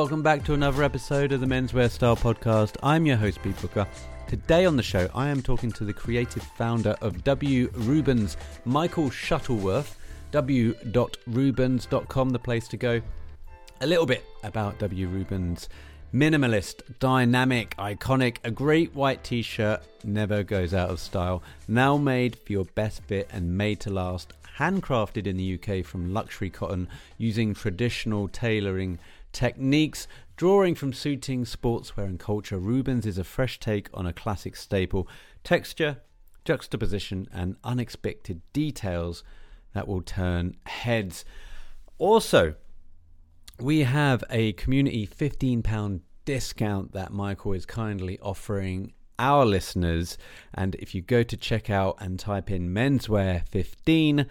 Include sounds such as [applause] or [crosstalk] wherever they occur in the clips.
welcome back to another episode of the Menswear Style Podcast. I'm your host, Pete Booker. Today on the show, I am talking to the creative founder of W. Rubens, Michael Shuttleworth. W.Rubens.com, the place to go. A little bit about W. Rubens. Minimalist, dynamic, iconic, a great white t shirt never goes out of style. Now made for your best fit and made to last. Handcrafted in the UK from luxury cotton using traditional tailoring techniques. Drawing from suiting, sportswear, and culture, Rubens is a fresh take on a classic staple. Texture, juxtaposition, and unexpected details that will turn heads. Also, we have a community £15 discount that Michael is kindly offering our listeners. And if you go to checkout and type in menswear 15,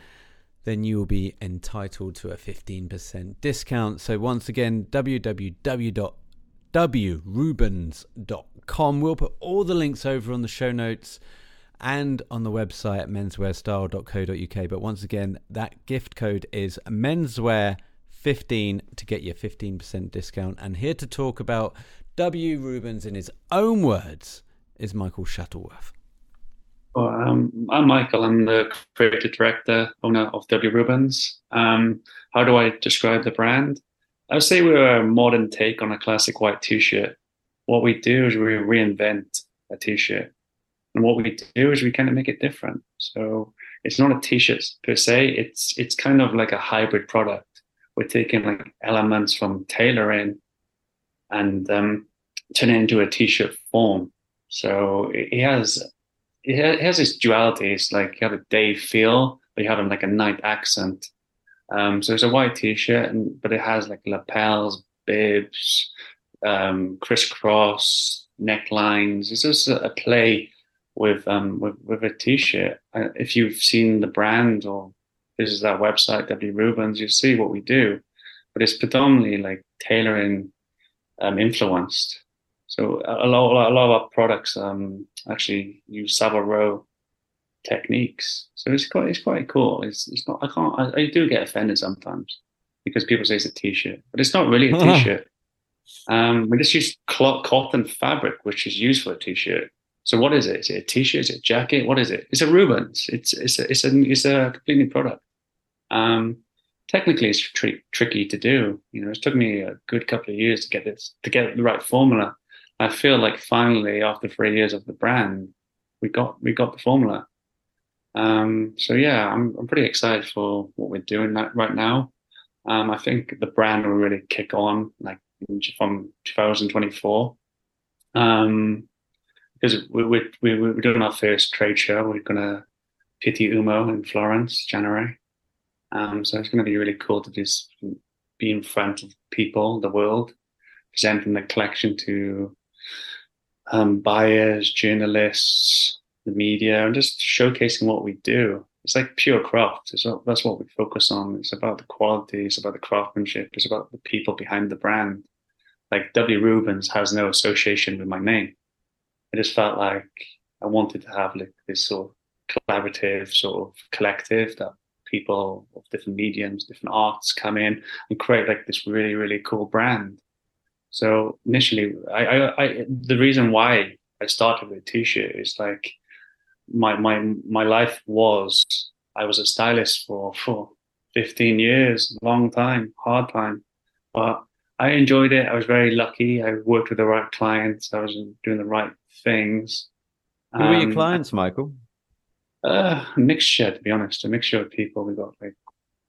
then you will be entitled to a 15% discount. So, once again, www.wrubens.com. We'll put all the links over on the show notes and on the website menswearstyle.co.uk. But once again, that gift code is menswear15 to get your 15% discount. And here to talk about W. Rubens in his own words is Michael Shuttleworth. Um, I'm Michael. I'm the creative director, owner of W. Rubens. Um, how do I describe the brand? I would say we're a modern take on a classic white t-shirt. What we do is we reinvent a t-shirt. And what we do is we kind of make it different. So it's not a t-shirt per se. It's it's kind of like a hybrid product. We're taking like elements from tailoring and um, turn it into a t-shirt form. So it has it has this duality. It's like you have a day feel, but you have like a night accent. Um, so it's a white t-shirt, and but it has like lapels, bibs, um, crisscross necklines. It's just a, a play with um with, with a t-shirt. Uh, if you've seen the brand or this is that website, W Rubens, you see what we do, but it's predominantly like tailoring um, influenced. So a lot, a lot of our products um, actually use Savile Row techniques. So it's quite, it's quite cool. It's, it's not. I can't. I, I do get offended sometimes because people say it's a t-shirt, but it's not really a [laughs] t-shirt. um, we just use cloth, cotton fabric, which is used for a t-shirt. So what is it? Is it a t-shirt? Is it a jacket? What is it? It's a Rubens. It's it's a it's a it's a completely product. Um, technically, it's tri- tricky to do. You know, it took me a good couple of years to get this to get the right formula. I feel like finally, after three years of the brand, we got we got the formula. Um, so yeah, I'm I'm pretty excited for what we're doing right now. Um, I think the brand will really kick on like from 2024. Um, because we, we, we, we're doing our first trade show. We're going to Pitti Uomo in Florence, January. Um, so it's going to be really cool to just be in front of people, the world, presenting the collection to um, buyers, journalists, the media, and just showcasing what we do. It's like pure craft. It's what, that's what we focus on. It's about the quality. It's about the craftsmanship. It's about the people behind the brand. Like W. Rubens has no association with my name I just felt like I wanted to have like this sort of collaborative sort of collective that people of different mediums, different arts come in and create like this really, really cool brand. So initially, I, I, I the reason why I started with t-shirt is like my my my life was I was a stylist for for 15 years, long time, hard time, but I enjoyed it. I was very lucky. I worked with the right clients. I was doing the right things. Who um, were your clients, Michael? Uh, a mixture, to be honest, a mixture of people. We got like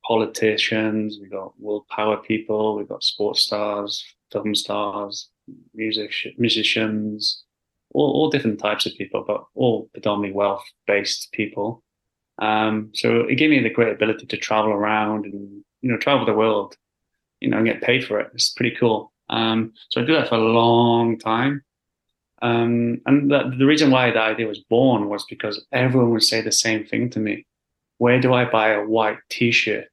politicians, we got world power people, we got sports stars, film stars, music musicians, all, all different types of people, but all predominantly wealth based people. Um, so it gave me the great ability to travel around and you know travel the world you know, and get paid for it. It's pretty cool. Um, so I do that for a long time. Um, and the, the reason why the idea was born was because everyone would say the same thing to me. Where do I buy a white t-shirt?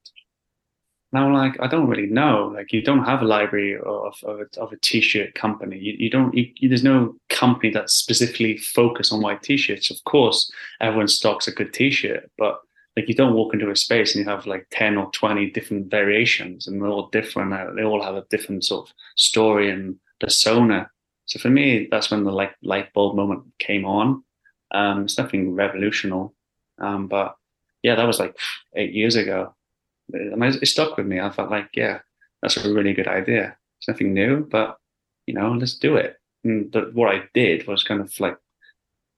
And I'm like, I don't really know. Like, you don't have a library of, of, a, of a t-shirt company. You, you don't, you, there's no company that's specifically focused on white t-shirts. Of course, everyone stocks a good t-shirt, but like you don't walk into a space and you have like 10 or 20 different variations and they're all different they all have a different sort of story and persona so for me that's when the like light bulb moment came on um it's nothing revolutionary um but yeah that was like eight years ago and it stuck with me. I felt like yeah that's a really good idea. It's nothing new but you know let's do it. And the, what i did was kind of like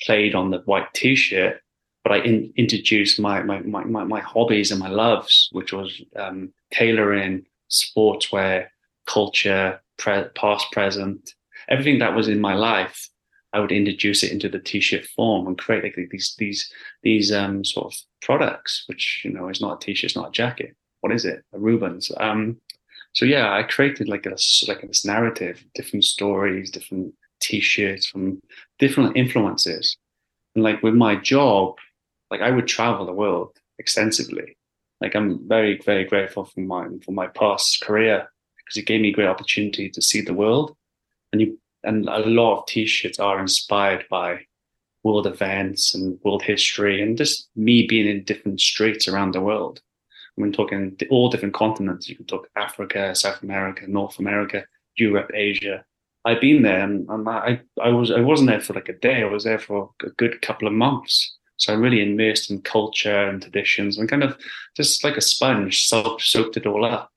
played on the white t-shirt but I in, introduced my, my, my, my, hobbies and my loves, which was um, tailoring, sportswear, culture, pre- past, present, everything that was in my life. I would introduce it into the t-shirt form and create like these these these um, sort of products, which you know is not a t-shirt, it's not a jacket. What is it? A Rubens. Um, so yeah, I created like a like this narrative, different stories, different t-shirts from different influences. And like with my job, like I would travel the world extensively. Like I'm very, very grateful for my for my past career because it gave me a great opportunity to see the world. And you and a lot of t-shirts are inspired by world events and world history and just me being in different streets around the world. I mean, talking all different continents. You can talk Africa, South America, North America, Europe, Asia. I've been there, and, and I, I was I wasn't there for like a day. I was there for a good couple of months. So I'm really immersed in culture and traditions and kind of just like a sponge, soaked, soaked it all up.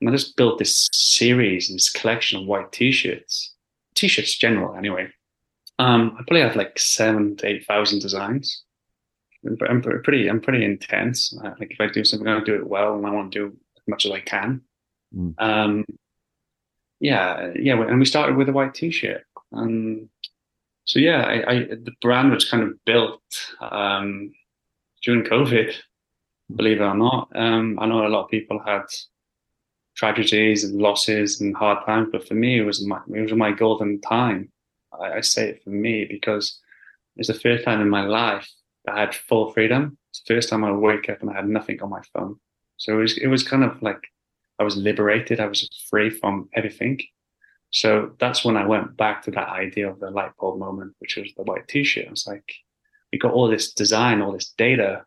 And I just built this series, this collection of white t-shirts, t-shirts general anyway. Um, I probably have like seven to eight thousand designs. I'm, pretty, I'm pretty intense. Like if I do something, I do it well, and I want to do as much as I can. Mm. Um, yeah, yeah. And we started with a white t-shirt, and so yeah, I, I, the brand was kind of built um, during COVID. Believe it or not, um, I know a lot of people had tragedies and losses and hard times, but for me, it was my it was my golden time. I, I say it for me because it's the first time in my life that I had full freedom. It's the first time I wake up and I had nothing on my phone. So it was it was kind of like I was liberated. I was free from everything. So that's when I went back to that idea of the light bulb moment, which was the white t-shirt. I was like, we got all this design, all this data.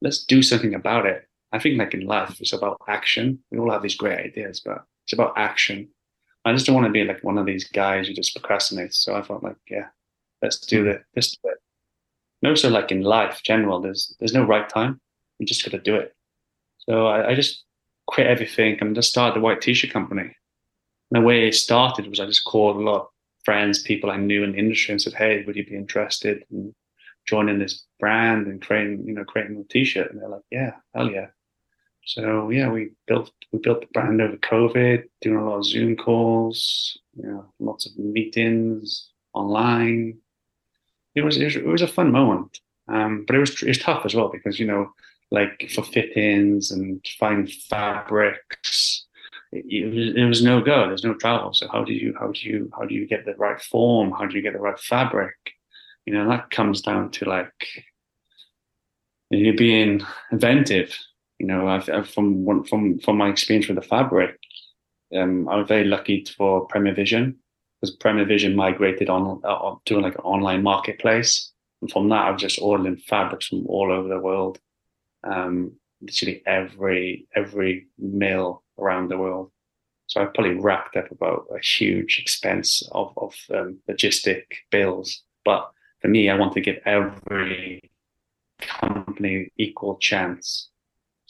Let's do something about it. I think like in life, it's about action. We all have these great ideas, but it's about action. I just don't want to be like one of these guys who just procrastinates. So I thought like, yeah, let's do hmm. it. Let's do it. And also like in life, general, there's there's no right time. You just got to do it. So I, I just quit everything and just started the white t-shirt company And the way it started was I just called a lot of friends, people I knew in the industry, and said, "Hey, would you be interested in joining this brand and creating, you know, creating a T-shirt?" And they're like, "Yeah, hell yeah." So yeah, we built we built the brand over COVID, doing a lot of Zoom calls, you know, lots of meetings online. It was it was, it was a fun moment, um, but it was it was tough as well because you know, like for fit-ins and find fabrics it, it, was no go. There's no travel. So how do you how do you how do you get the right form? How do you get the right fabric? You know that comes down to like you being inventive. You know, I've, I've from from from my experience with the fabric, um, I'm very lucky for Première Vision because Première Vision migrated on uh, to like an online marketplace, and from that I was just ordering fabrics from all over the world. Um, literally every every mill around the world. So I probably racked up about a huge expense of, of um, logistic bills. But for me, I want to give every company equal chance.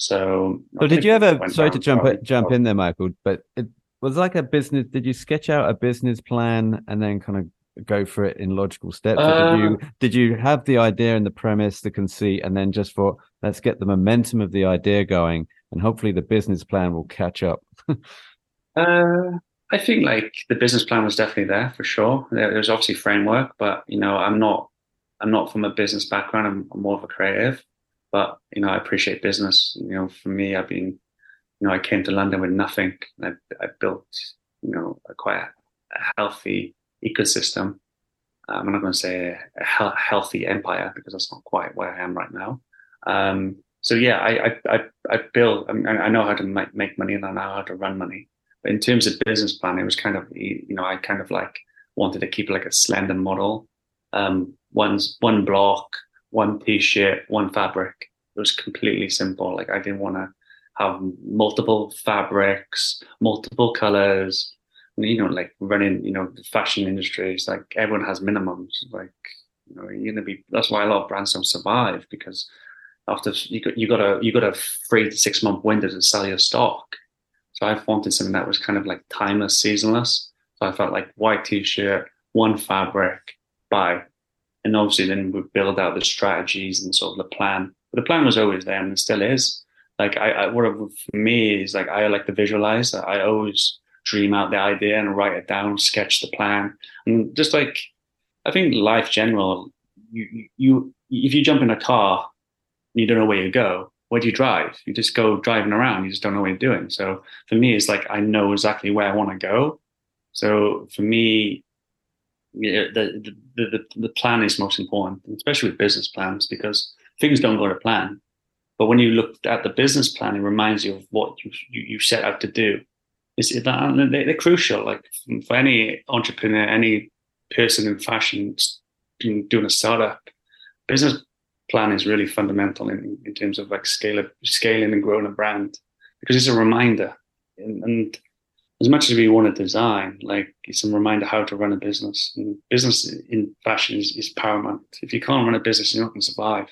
So, so did you ever? Sorry to jump jump in there, Michael, but it was like a business. Did you sketch out a business plan and then kind of go for it in logical steps? Uh, did you did you have the idea and the premise, the conceit, and then just for let's get the momentum of the idea going and hopefully the business plan will catch up. [laughs] uh, I think like the business plan was definitely there for sure. There, was obviously framework, but you know, I'm not, I'm not from a business background. I'm, I'm more of a creative, but you know, I appreciate business. You know, for me, I've been, you know, I came to London with nothing. I, I built, you know, a quite a, healthy ecosystem. Um, I'm not going to say a, healthy empire because that's not quite where I am right now. Um, so yeah, I I I, build. I, mean, I know how to make, make money and I know how to run money. But in terms of business plan, it was kind of you know I kind of like wanted to keep like a slender model, um, one one block, one t-shirt, one fabric. it was completely simple. Like I didn't want to have multiple fabrics, multiple colors. You know, like running, you know, the fashion industry is like everyone has minimums. Like, you know, you're gonna be. That's why a lot of brands don't survive because after you got you got a you got a three to six month window to sell your stock. So I wanted something that was kind of like timeless, seasonless. So I felt like white t-shirt, one fabric, buy, and obviously then we build out the strategies and sort of the plan. But the plan was always there and it still is like I, I what for me is like I like to visualize. I always dream out the idea and write it down, sketch the plan, and just like I think life general, you you if you jump in a car you don't know where you go, where do you drive? You just go driving around. You just don't know what you're doing. So for me, it's like I know exactly where I want to go. So for me, yeah, the, the the the plan is most important, especially with business plans, because things don't go to plan. But when you look at the business plan, it reminds you of what you, you, you set out to do. Is that they're crucial? Like for any entrepreneur, any person in fashion doing a startup, business plan is really fundamental in, in terms of like scale scaling and growing a brand because it's a reminder. And, and as much as we want to design, like it's a reminder how to run a business. And business in fashion is, is paramount. If you can't run a business, you're not going to survive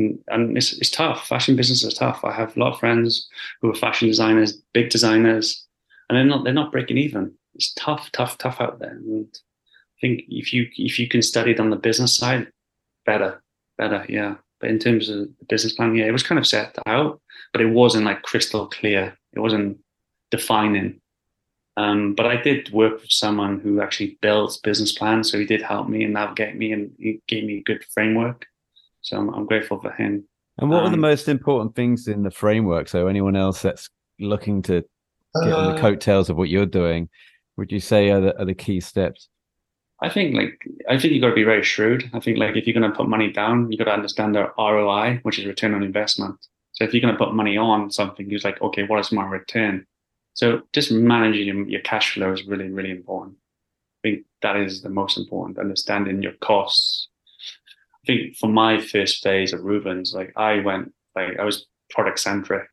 and, and it's, it's tough. Fashion business is tough. I have a lot of friends who are fashion designers, big designers, and they're not they're not breaking even. It's tough, tough, tough out there. And I think if you if you can study it on the business side, better, better, yeah. But in terms of the business plan, yeah, it was kind of set out, but it wasn't like crystal clear. It wasn't defining. Um, but I did work with someone who actually builds business plans, so he did help me and navigate me, and he gave me a good framework. So I'm, I'm grateful for him. And what um, are the most important things in the framework? So anyone else that's looking to get uh, on the coattails of what you're doing, would you say are the, are the key steps? I think like I think you got to be very shrewd. I think like if you're going to put money down, you got to understand the ROI, which is return on investment. So if you're going to put money on something, you're like, okay, what is my return? So just managing your cash flow is really really important. I think that is the most important. Understanding your costs, I think for my first phase of Rubens, like I went like I was product centric.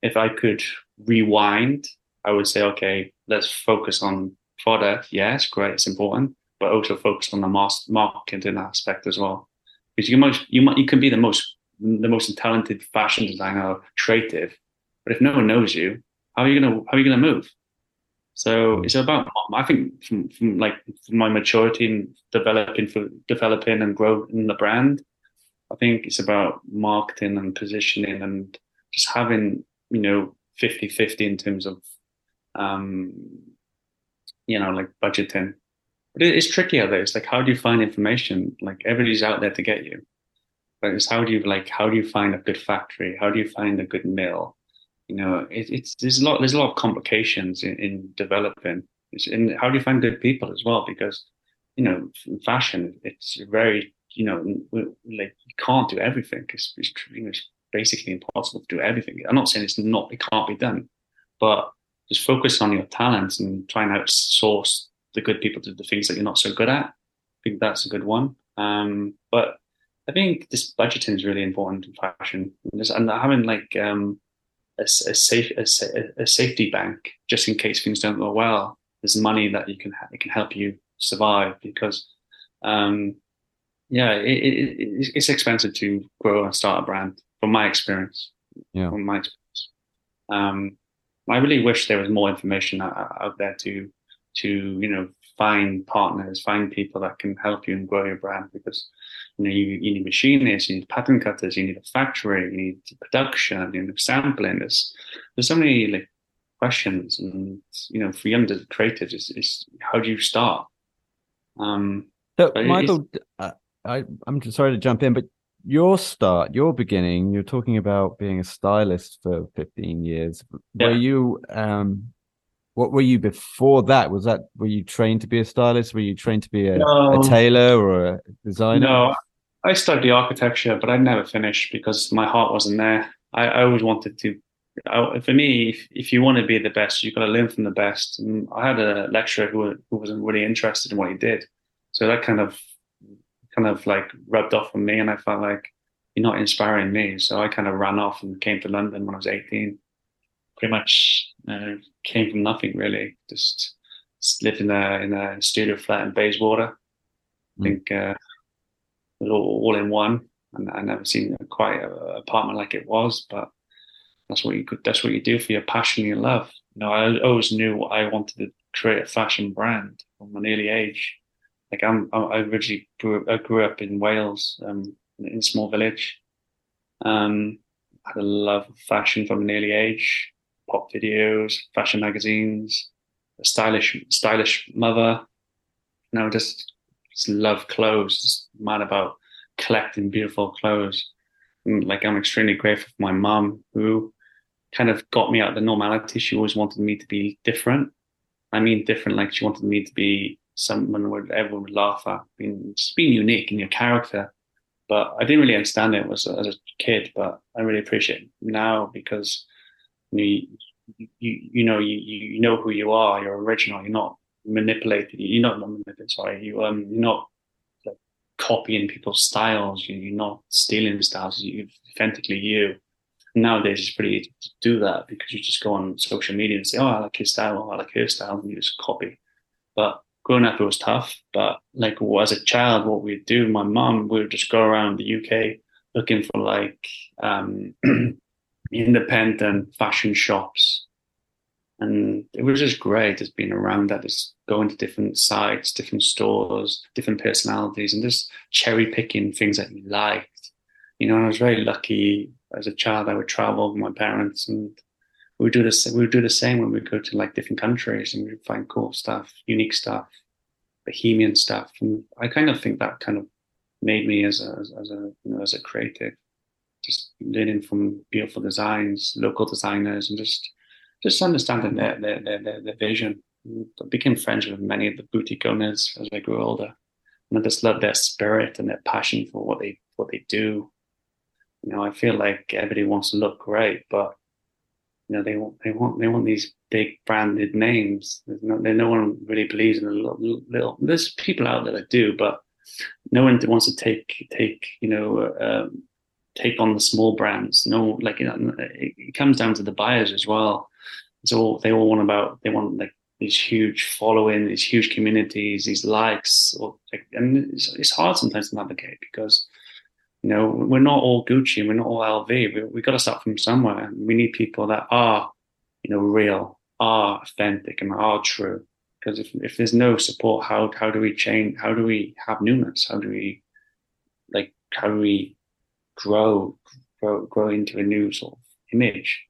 If I could rewind, I would say, okay, let's focus on product. Yes, great, it's important, but also focus on the mass marketing aspect as well. Because you most you might you can be the most the most talented fashion designer, creative, but if no one knows you, how are you gonna how are you gonna move? So hmm. it's about I think from, from like from my maturity in developing for developing and growing the brand. I think it's about marketing and positioning and just having you know 50-50 in terms of um you know like budgeting. But it's tricky out there. It's like how do you find information? Like everybody's out there to get you. But it's how do you like how do you find a good factory? How do you find a good mill? You know, it, it's there's a lot there's a lot of complications in, in developing. and how do you find good people as well? Because you know, fashion it's very you know like you can't do everything. It's, it's, you know, it's basically impossible to do everything. I'm not saying it's not it can't be done, but just focus on your talents and try and outsource the good people to the things that you're not so good at. I think that's a good one. Um, but I think this budgeting is really important in fashion, and, and having like um, a, a safe a, a, safety bank just in case things don't go well. There's money that you can it can help you survive because, um, yeah, it, it, it's expensive to grow and start a brand. From my experience, yeah, from my experience, um, I really wish there was more information out, out there to to you know find partners, find people that can help you and grow your brand because you know, you, you need machinists, you need pattern cutters, you need a factory, you need production, you need sampling. There's there's so many like questions, and you know, for young creatives, is is how do you start? Um, so, Michael, uh, I I'm sorry to jump in, but your start, your beginning, you're talking about being a stylist for 15 years. Yeah. Were you um what were you before that? Was that were you trained to be a stylist? Were you trained to be a, no. a tailor or a designer? No, I studied architecture, but I never finished because my heart wasn't there. I, I always wanted to. I, for me, if, if you want to be the best, you've got to learn from the best. And I had a lecturer who, who wasn't really interested in what he did, so that kind of kind of like rubbed off on me, and I felt like you're not inspiring me. So I kind of ran off and came to London when I was 18. Pretty much uh, came from nothing really. Just, just lived in a in a studio flat in Bayswater. I think uh, all, all in one. And I never seen quite an apartment like it was, but that's what you could. That's what you do for your passion, your love. You know, I always knew I wanted to create a fashion brand from an early age. Like I'm, I originally grew, I grew up in Wales, um, in a small village. Um, I had a love of fashion from an early age, pop videos, fashion magazines, a stylish, stylish mother. You know, just, just love clothes. Just mad about collecting beautiful clothes. And like I'm extremely grateful for my mom who kind of got me out of the normality. She always wanted me to be different. I mean, different, like she wanted me to be someone where everyone would laugh at, being just being unique in your character. But I didn't really understand it as a, as a kid, but I really appreciate it now because you you, you know you, you know who you are. You're original. You're not manipulated. You're not, not manipulated. Sorry, you um you're not like copying people's styles. You, you're not stealing styles. You're authentically you nowadays it's pretty easy to do that because you just go on social media and say, "Oh, I like his style," or "I like her style," and you just copy. But growing up, it was tough. But like as a child, what we'd do, my mom would just go around the UK looking for like um, [clears throat] independent fashion shops, and it was just great just being around that, just going to different sites, different stores, different personalities, and just cherry picking things that you liked. You know, and I was very lucky as a child, I would travel with my parents and we would do this. We would do the same when we go to like different countries and we'd find cool stuff, unique stuff, bohemian stuff. And I kind of think that kind of made me as a, as a, you know, as a creative, just learning from beautiful designs, local designers, and just, just understanding their, their, their, their, their vision. I became friends with many of the boutique owners as I grew older. And I just love their spirit and their passion for what they, what they do you know, I feel like everybody wants to look great, but you know, they want they want they want these big branded names. No, no one really believes in a little, little. There's people out there that do, but no one wants to take take you know um, take on the small brands. No, like it, it comes down to the buyers as well. It's all they all want about. They want like these huge following, these huge communities, these likes, or like, and it's, it's hard sometimes to navigate because you know, we're not all Gucci, we're not all LV. We we got to start from somewhere. We need people that are, you know, real, are authentic, and are true. Because if if there's no support, how how do we change? How do we have newness? How do we, like, how do we grow grow grow into a new sort of image?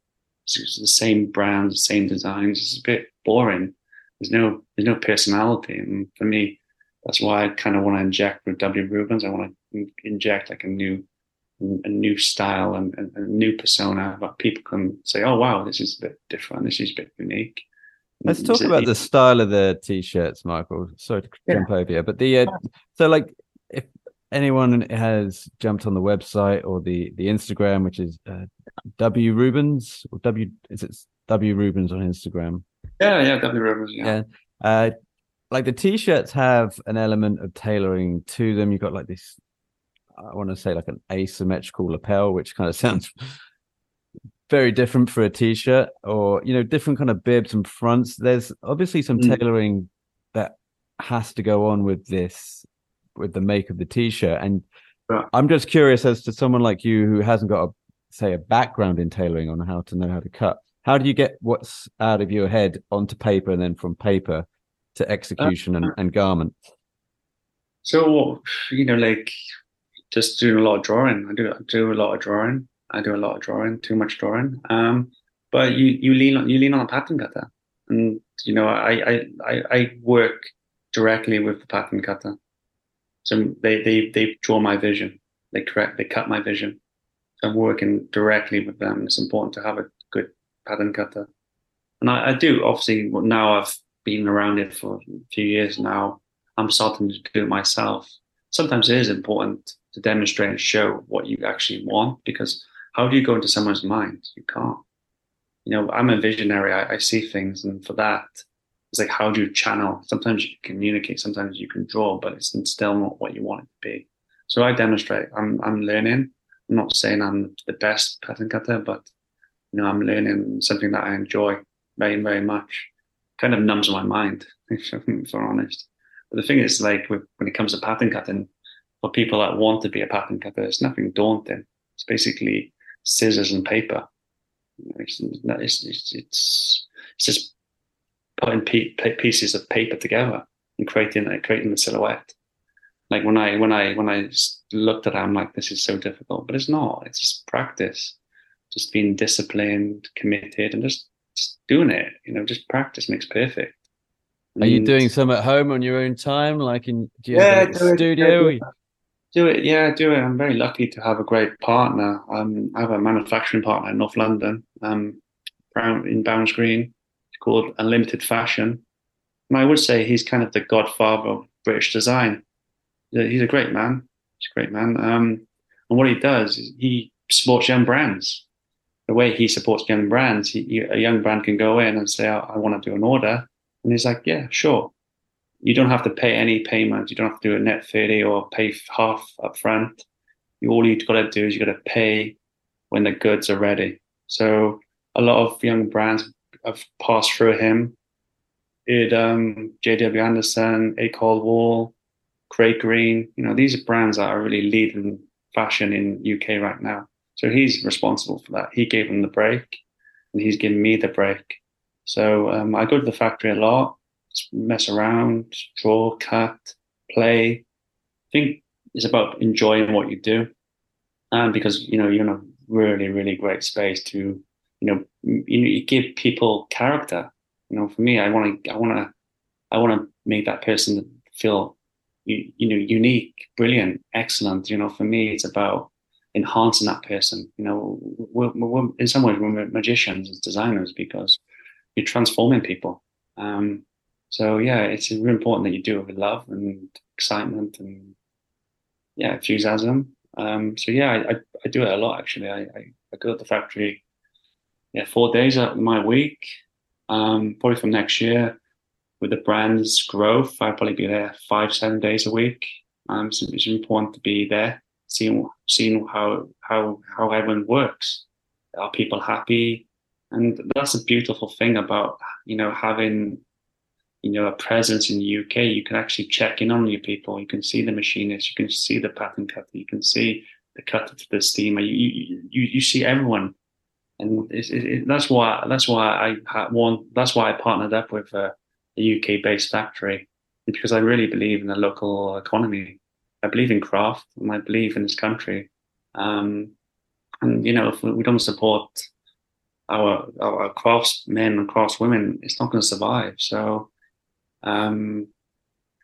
It's the same brands, the same designs. It's a bit boring. There's no there's no personality, and for me, that's why I kind of want to inject with W Rubens. I want to inject like a new a new style and, and, a new persona but people can say oh wow this is a bit different this is a bit unique let's talk about the style of the t-shirts michael sorry to yeah. jump over here but the uh, so like if anyone has jumped on the website or the the instagram which is uh, w rubens or w is it w rubens on instagram yeah yeah w rubens yeah, yeah. Uh, like the t-shirts have an element of tailoring to them you've got like this I want to say like an asymmetrical lapel, which kind of [laughs] sounds very different for a t-shirt, or you know, different kind of bibs and fronts. There's obviously some mm. tailoring that has to go on with this, with the make of the t-shirt. And yeah. I'm just curious as to someone like you who hasn't got a say a background in tailoring on how to know how to cut. How do you get what's out of your head onto paper and then from paper to execution uh, and, and garment? So you know, like just doing a lot of drawing. I do I do a lot of drawing. I do a lot of drawing, too much drawing. Um, but you you lean on you lean on a pattern cutter, and you know I I I work directly with the pattern cutter. So they they they draw my vision. They correct they cut my vision. I'm working directly with them. It's important to have a good pattern cutter, and I, I do obviously now I've been around it for a few years now. I'm starting to do it myself. Sometimes it is important to demonstrate and show what you actually want because how do you go into someone's mind? You can't. You know, I'm a visionary. I, I see things, and for that, it's like how do you channel? Sometimes you communicate, sometimes you can draw, but it's still not what you want it to be. So I demonstrate. I'm I'm learning. I'm not saying I'm the best pattern cutter, but you know, I'm learning something that I enjoy very, very much. Kind of numbs my mind, [laughs] if I'm honest. But the thing is, like when it comes to pattern cutting, for people that want to be a pattern cutter, it's nothing daunting. It's basically scissors and paper. It's, it's, it's, it's just putting pieces of paper together and creating creating the silhouette. Like when I when I when I looked at it, I'm like, this is so difficult, but it's not. It's just practice, just being disciplined, committed, and just just doing it. You know, just practice makes perfect. Are you doing some at home on your own time? Like in do you yeah, have a studio? It, do it, yeah, do it. I'm very lucky to have a great partner. Um, I have a manufacturing partner in North London, um, in Bounds Green. Called Unlimited Fashion. And I would say he's kind of the godfather of British design. He's a great man. He's a great man. Um, and what he does is he supports young brands. The way he supports young brands, he, a young brand can go in and say, I want to do an order. And he's like, yeah, sure you don't have to pay any payment. You don't have to do a net 30 or pay half up front. You, all you've got to do is you've got to pay when the goods are ready. So a lot of young brands have passed through him. It um, JW Anderson, A-Cold-Wall, Craig Green. You know, these are brands that are really leading fashion in UK right now. So he's responsible for that. He gave them the break, and he's given me the break. So um, I go to the factory a lot mess around, draw, cut, play. I think it's about enjoying what you do, and because you know you're in a really really great space to you know you, you give people character. You know, for me, I want to I want to I want to make that person feel you, you know unique, brilliant, excellent. You know, for me, it's about enhancing that person. You know, we're, we're, in some ways we're magicians as designers because you're transforming people. Um, so yeah, it's really important that you do it with love and excitement and yeah, enthusiasm. Um, so yeah, I, I, I, do it a lot actually. I, I, I, go to the factory, yeah, four days out of my week. Um, probably from next year, with the brand's growth, I'll probably be there five, seven days a week. Um, so it's important to be there, seeing seeing how how how everyone works. Are people happy? And that's a beautiful thing about you know having you know, a presence in the UK, you can actually check in on your people. You can see the machinists. you can see the pattern cutter, you can see the cutter to the steamer. You you you, you see everyone, and it, it, that's why that's why I one. That's why I partnered up with a, a UK based factory because I really believe in the local economy. I believe in craft, and I believe in this country. Um, and you know, if we don't support our our craftsmen and craftswomen, it's not going to survive. So um,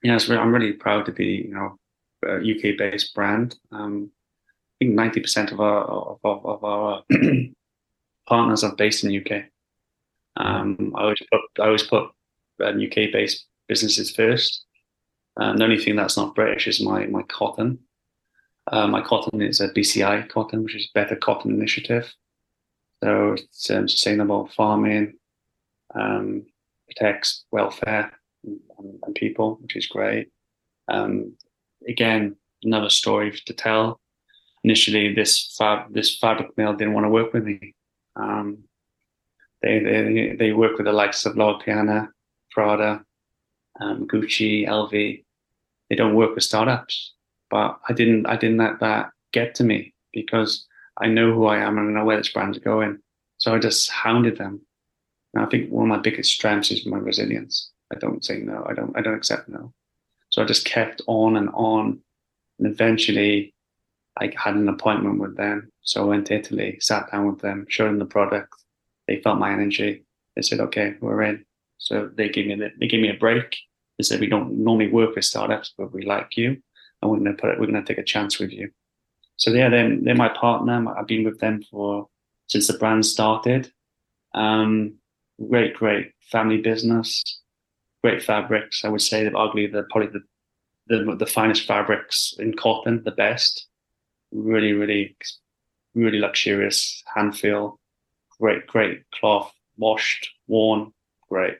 yeah, I'm really proud to be, you know, a UK based brand. Um, I think 90% of our, of, of our partners are based in the UK. Um, I always put, I always put UK um, based businesses first. Um, the only thing that's not British is my, my cotton. Uh, my cotton is a BCI cotton, which is Better Cotton Initiative. So it's um, sustainable farming, um, protects welfare, and, and people, which is great. Um, again, another story to tell. Initially, this fab this fabric mill didn't want to work with me. Um, they, they they work with the likes of Loro Piana, Prada, um, Gucci, LV. They don't work with startups, but I didn't I didn't let that get to me because I know who I am and I know where this brand's going. So I just hounded them. And I think one of my biggest strengths is my resilience. I don't say no. I don't. I don't accept no. So I just kept on and on, and eventually, I had an appointment with them. So I went to Italy, sat down with them, showed them the product. They felt my energy. They said, "Okay, we're in." So they gave me the, they gave me a break. They said, "We don't normally work with startups, but we like you, and we're going to put it. We're going to take a chance with you." So yeah, they're, they're my partner. I've been with them for since the brand started. Um, great, great family business great fabrics. I would say that arguably they're probably the, the the finest fabrics in cotton, the best. Really, really, really luxurious hand feel. Great, great cloth, washed, worn, great.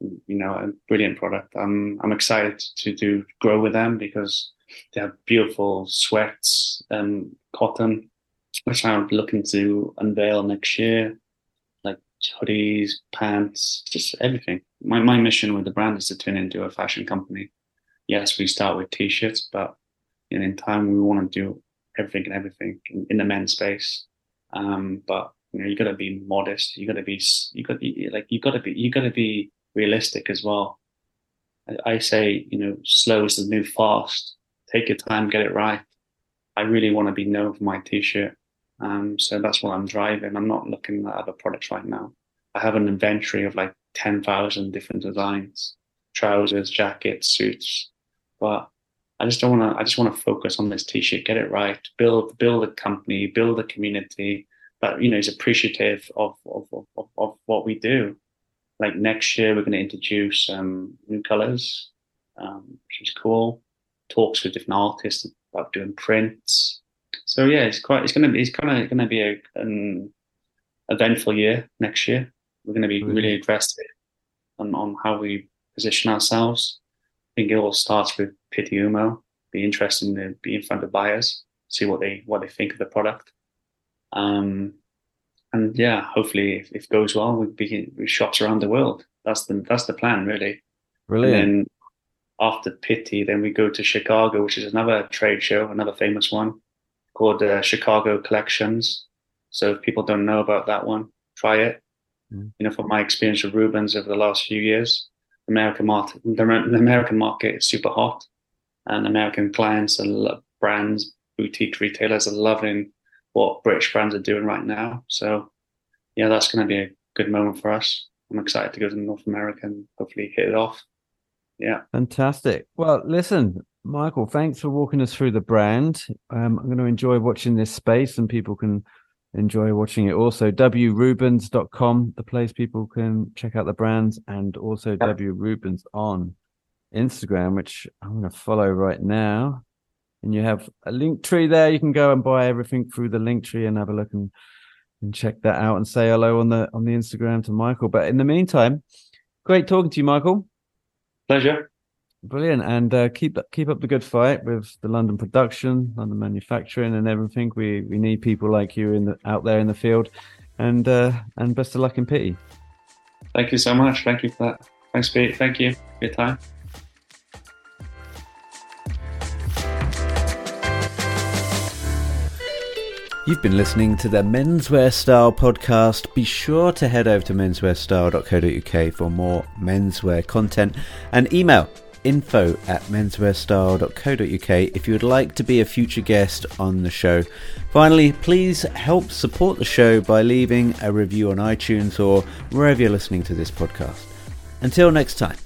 You know, a brilliant product. I'm I'm excited to do grow with them because they have beautiful sweats and cotton. which I'm looking to unveil next year, like hoodies, pants, just everything. My my mission with the brand is to turn into a fashion company. Yes, we start with t-shirts, but in time we want to do everything and everything in, in the men's space. Um, but you know, you got to be modest. You got to be, you got like, you got to be, you got to be realistic as well. I, I say, you know, slow is the new fast. Take your time, get it right. I really want to be known for my t-shirt. Um, so that's what I'm driving. I'm not looking at other products right now. I have an inventory of like 10,000 different designs, trousers, jackets, suits, but I just don't want to, I just want to focus on this t-shirt, get it right, build, build a company, build a community, that you know is appreciative of of, of, of what we do. Like next year, we're going to introduce um, new colors, um, which is cool. Talks with different artists about doing prints. So yeah, it's quite. It's going to be. It's kind of going to be a, an eventful year next year. We're going to be really aggressive on, on how we position ourselves. Think it all starts with Pitti Uomo. Be interested to be in front of buyers, see what they what they think of the product, um, and yeah, hopefully, if, if it goes well, we begin with shops around the world. That's the that's the plan, really. Brilliant. And then after Pitti, then we go to Chicago, which is another trade show, another famous one called uh, Chicago Collections. So if people don't know about that one, try it. Mm. You know, from my experience with Rubens over the last few years, American market, the, American market is super hot, and American clients and brands, boutique retailers are loving what British brands are doing right now. So yeah, that's going to be a good moment for us. I'm excited to go to North America and hopefully hit it off. Yeah. Fantastic. Well, listen, Michael, thanks for walking us through the brand. Um, I'm going to enjoy watching this space and people can enjoy watching it also. wrubens.com, the place people can check out the brands and also yep. wrubens on Instagram, which I'm going to follow right now and you have a link tree there. You can go and buy everything through the link tree and have a look and, and check that out and say hello on the on the Instagram to Michael. But in the meantime, great talking to you, Michael. Pleasure. Brilliant, and uh, keep keep up the good fight with the London production, London manufacturing, and everything. We we need people like you in the out there in the field, and uh, and best of luck in Pitti. Thank you so much. Thank you for that. Thanks, Pete. Thank you for your time. You've been listening to the Menswear Style podcast. Be sure to head over to menswearstyle.co.uk for more menswear content and email info at menswearstyle.co.uk if you would like to be a future guest on the show. Finally, please help support the show by leaving a review on iTunes or wherever you're listening to this podcast. Until next time.